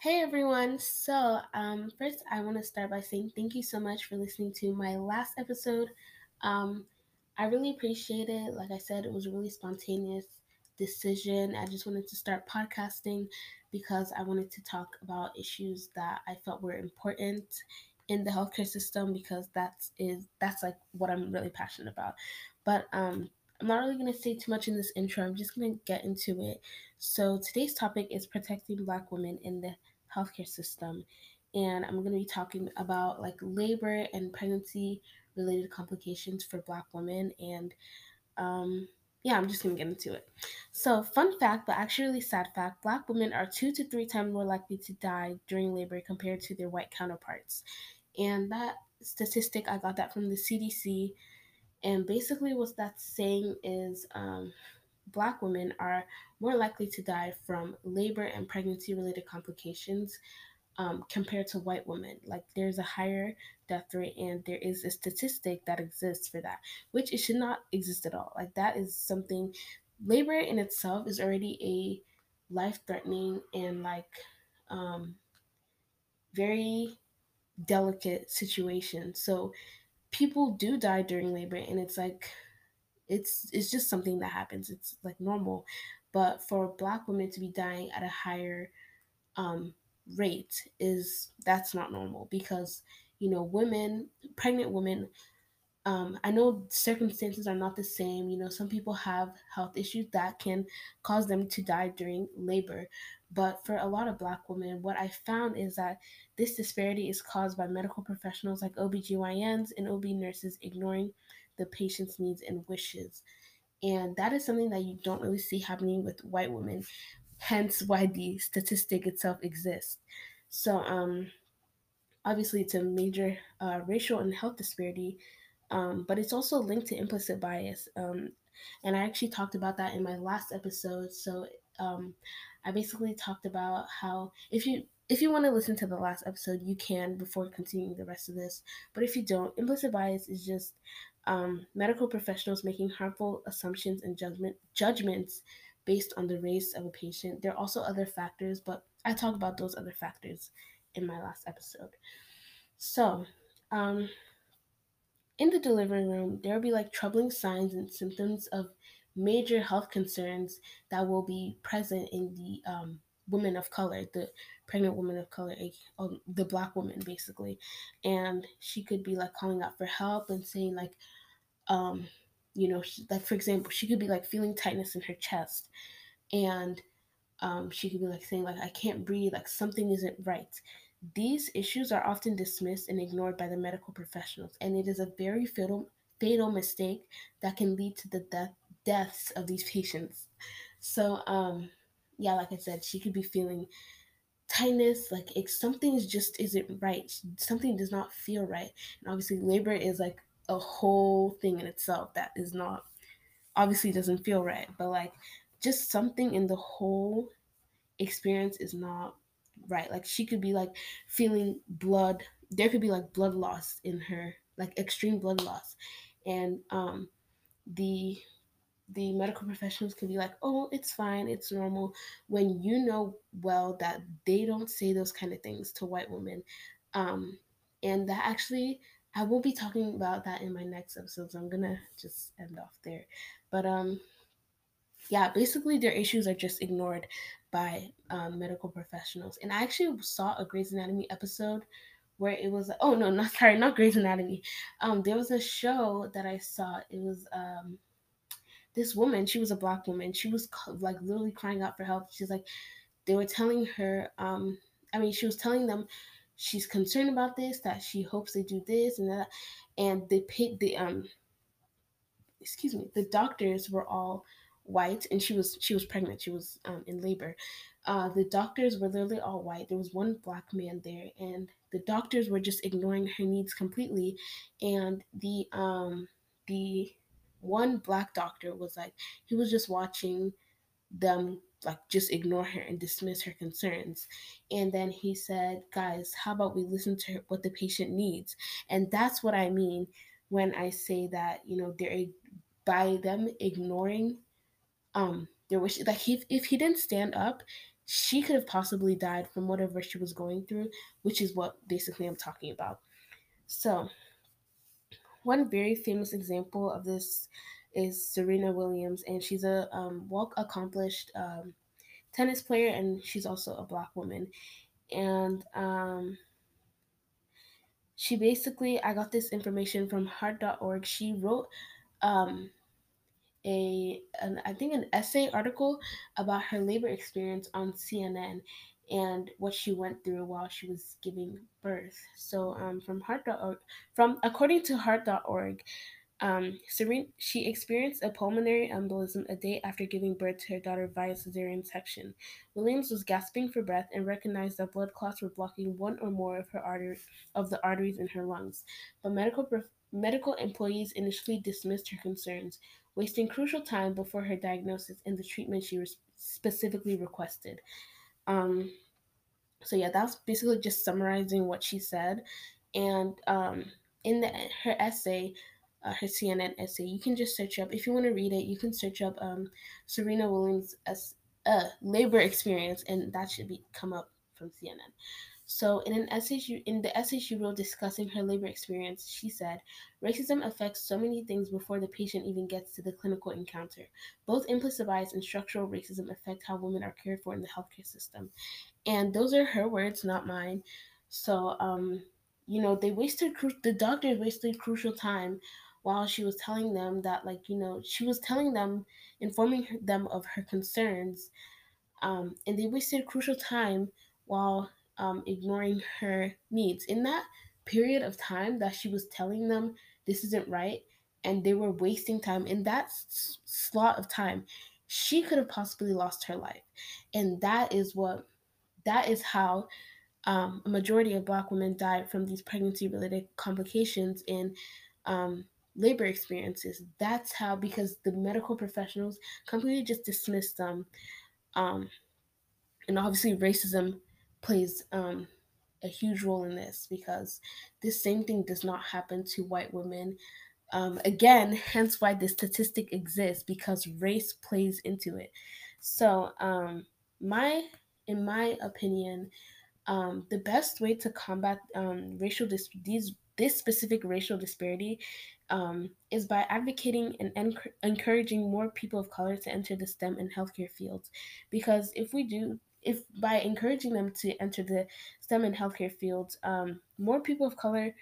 Hey everyone. So, um, first, I want to start by saying thank you so much for listening to my last episode. Um, I really appreciate it. Like I said, it was a really spontaneous decision. I just wanted to start podcasting because I wanted to talk about issues that I felt were important in the healthcare system because that's is that's like what I'm really passionate about. But um, I'm not really going to say too much in this intro. I'm just going to get into it. So, today's topic is protecting Black women in the healthcare system. And I'm going to be talking about like labor and pregnancy related complications for Black women. And um, yeah, I'm just going to get into it. So, fun fact, but actually sad fact Black women are two to three times more likely to die during labor compared to their white counterparts. And that statistic, I got that from the CDC. And basically, what that's saying is um, Black women are more likely to die from labor and pregnancy related complications um, compared to white women. Like there's a higher death rate, and there is a statistic that exists for that, which it should not exist at all. Like that is something. Labor in itself is already a life threatening and like um, very delicate situation. So people do die during labor, and it's like it's it's just something that happens. It's like normal. But for black women to be dying at a higher um, rate is that's not normal because you know women, pregnant women. Um, I know circumstances are not the same. You know, some people have health issues that can cause them to die during labor. But for a lot of Black women, what I found is that this disparity is caused by medical professionals like OBGYNs and OB nurses ignoring the patient's needs and wishes. And that is something that you don't really see happening with white women, hence why the statistic itself exists. So, um, obviously, it's a major uh, racial and health disparity, um, but it's also linked to implicit bias. Um, and I actually talked about that in my last episode. So, um, I basically talked about how if you if you want to listen to the last episode, you can before continuing the rest of this. But if you don't, implicit bias is just um, medical professionals making harmful assumptions and judgment judgments based on the race of a patient. There are also other factors, but I talk about those other factors in my last episode. So, um, in the delivery room, there will be like troubling signs and symptoms of major health concerns that will be present in the um, women of color, the pregnant woman of color, the black woman basically. And she could be like calling out for help and saying like, um, you know, she, like for example, she could be like feeling tightness in her chest, and um, she could be like saying like I can't breathe, like something isn't right. These issues are often dismissed and ignored by the medical professionals, and it is a very fatal fatal mistake that can lead to the death deaths of these patients. So, um, yeah, like I said, she could be feeling tightness, like if something's just isn't right, something does not feel right, and obviously labor is like a whole thing in itself that is not obviously doesn't feel right, but like just something in the whole experience is not right. Like she could be like feeling blood. There could be like blood loss in her, like extreme blood loss, and um, the the medical professionals can be like, "Oh, it's fine, it's normal," when you know well that they don't say those kind of things to white women, um, and that actually I will be talking about that in my next episode, so I'm gonna just end off there. But um, yeah, basically their issues are just ignored by um, medical professionals. And I actually saw a Grey's Anatomy episode where it was oh no, not sorry, not Grey's Anatomy. Um, there was a show that I saw. It was um, this woman. She was a black woman. She was like literally crying out for help. She's like, they were telling her. Um, I mean, she was telling them she's concerned about this, that she hopes they do this and that, and they paid the um, excuse me, the doctors were all white, and she was she was pregnant. She was um, in labor. Uh, the doctors were literally all white. There was one black man there, and the doctors were just ignoring her needs completely. And the um, the one black doctor was like he was just watching them like just ignore her and dismiss her concerns. And then he said, guys, how about we listen to her, what the patient needs? And that's what I mean when I say that, you know, they're by them ignoring um their wish like he, if he didn't stand up, she could have possibly died from whatever she was going through, which is what basically I'm talking about. So, one very famous example of this is Serena Williams, and she's a um, accomplished um, tennis player, and she's also a black woman. And um, she basically, I got this information from heart.org. She wrote um, a an, I think an essay article about her labor experience on CNN and what she went through while she was giving birth. So um, from heart.org, from according to heart.org, um, Serene, she experienced a pulmonary embolism a day after giving birth to her daughter via cesarean section. Williams was gasping for breath and recognized that blood clots were blocking one or more of her artery, of the arteries in her lungs. But medical medical employees initially dismissed her concerns, wasting crucial time before her diagnosis and the treatment she was specifically requested. Um, so yeah, that's basically just summarizing what she said, and um, in the, her essay, uh, her CNN essay, you can just search up if you want to read it. You can search up um, Serena Williams' uh, labor experience, and that should be come up from CNN. So, in an essay, she, in the essay she wrote discussing her labor experience, she said, "Racism affects so many things before the patient even gets to the clinical encounter. Both implicit bias and structural racism affect how women are cared for in the healthcare system." And those are her words, not mine. So, um, you know, they wasted the doctors wasted crucial time while she was telling them that, like, you know, she was telling them, informing them of her concerns, um, and they wasted crucial time while um, ignoring her needs. In that period of time that she was telling them this isn't right and they were wasting time, in that s- slot of time, she could have possibly lost her life. And that is what, that is how um, a majority of Black women died from these pregnancy related complications in um, labor experiences. That's how, because the medical professionals completely just dismissed them. Um, and obviously, racism plays um, a huge role in this because this same thing does not happen to white women. Um, again, hence why this statistic exists because race plays into it. So, um, my, in my opinion, um, the best way to combat um, racial dis- these this specific racial disparity um, is by advocating and enc- encouraging more people of color to enter the STEM and healthcare fields. Because if we do if by encouraging them to enter the STEM and healthcare fields, um, more people of color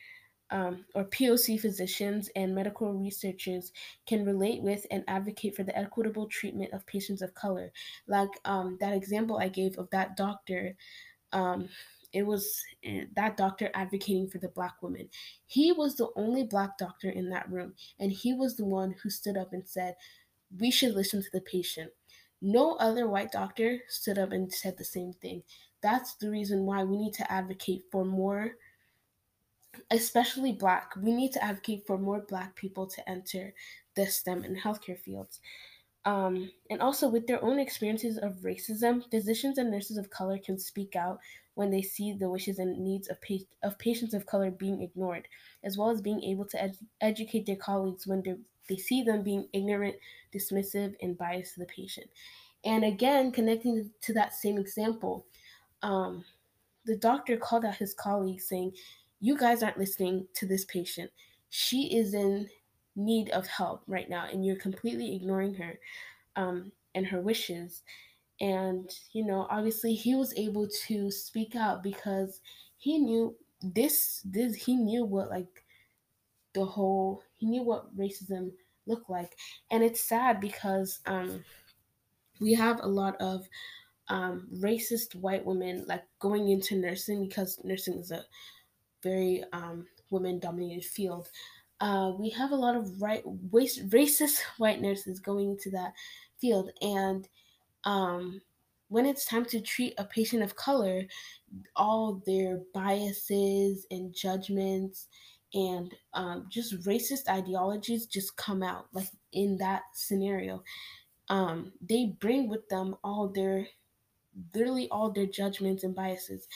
um, or POC physicians and medical researchers can relate with and advocate for the equitable treatment of patients of color. Like um, that example I gave of that doctor, um, it was eh, that doctor advocating for the black woman. He was the only black doctor in that room, and he was the one who stood up and said, We should listen to the patient. No other white doctor stood up and said the same thing. That's the reason why we need to advocate for more, especially black. We need to advocate for more black people to enter the STEM and healthcare fields. Um, and also, with their own experiences of racism, physicians and nurses of color can speak out when they see the wishes and needs of, pa- of patients of color being ignored, as well as being able to ed- educate their colleagues when they see them being ignorant, dismissive, and biased to the patient. And again, connecting to that same example, um, the doctor called out his colleagues saying, You guys aren't listening to this patient. She is in need of help right now, and you're completely ignoring her um, and her wishes and you know obviously he was able to speak out because he knew this this he knew what like the whole he knew what racism looked like. And it's sad because um we have a lot of um racist white women like going into nursing because nursing is a very um women dominated field. Uh, we have a lot of right waste, racist white nurses going into that field. And um, when it's time to treat a patient of color, all their biases and judgments and um, just racist ideologies just come out. Like in that scenario, um, they bring with them all their, literally all their judgments and biases.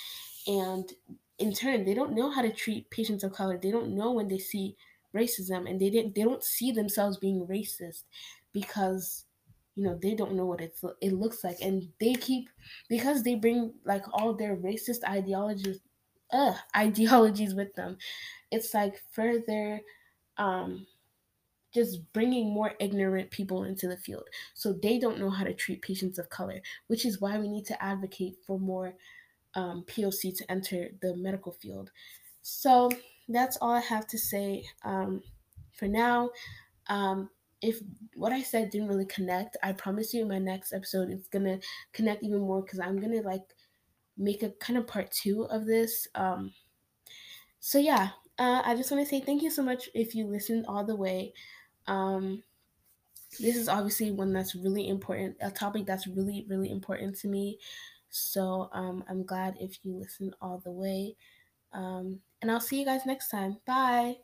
And in turn, they don't know how to treat patients of color. They don't know when they see racism and they didn't they don't see themselves being racist because you know they don't know what it's it looks like and they keep because they bring like all their racist ideologies uh ideologies with them. It's like further um just bringing more ignorant people into the field. So they don't know how to treat patients of color which is why we need to advocate for more um, poc to enter the medical field. So that's all i have to say um, for now. Um, if what I said didn't really connect, I promise you in my next episode it's gonna connect even more because I'm gonna like make a kind of part two of this. Um, so yeah, uh, I just want to say thank you so much if you listened all the way. Um, this is obviously one that's really important, a topic that's really really important to me. So um, I'm glad if you listen all the way. Um, and I'll see you guys next time. Bye.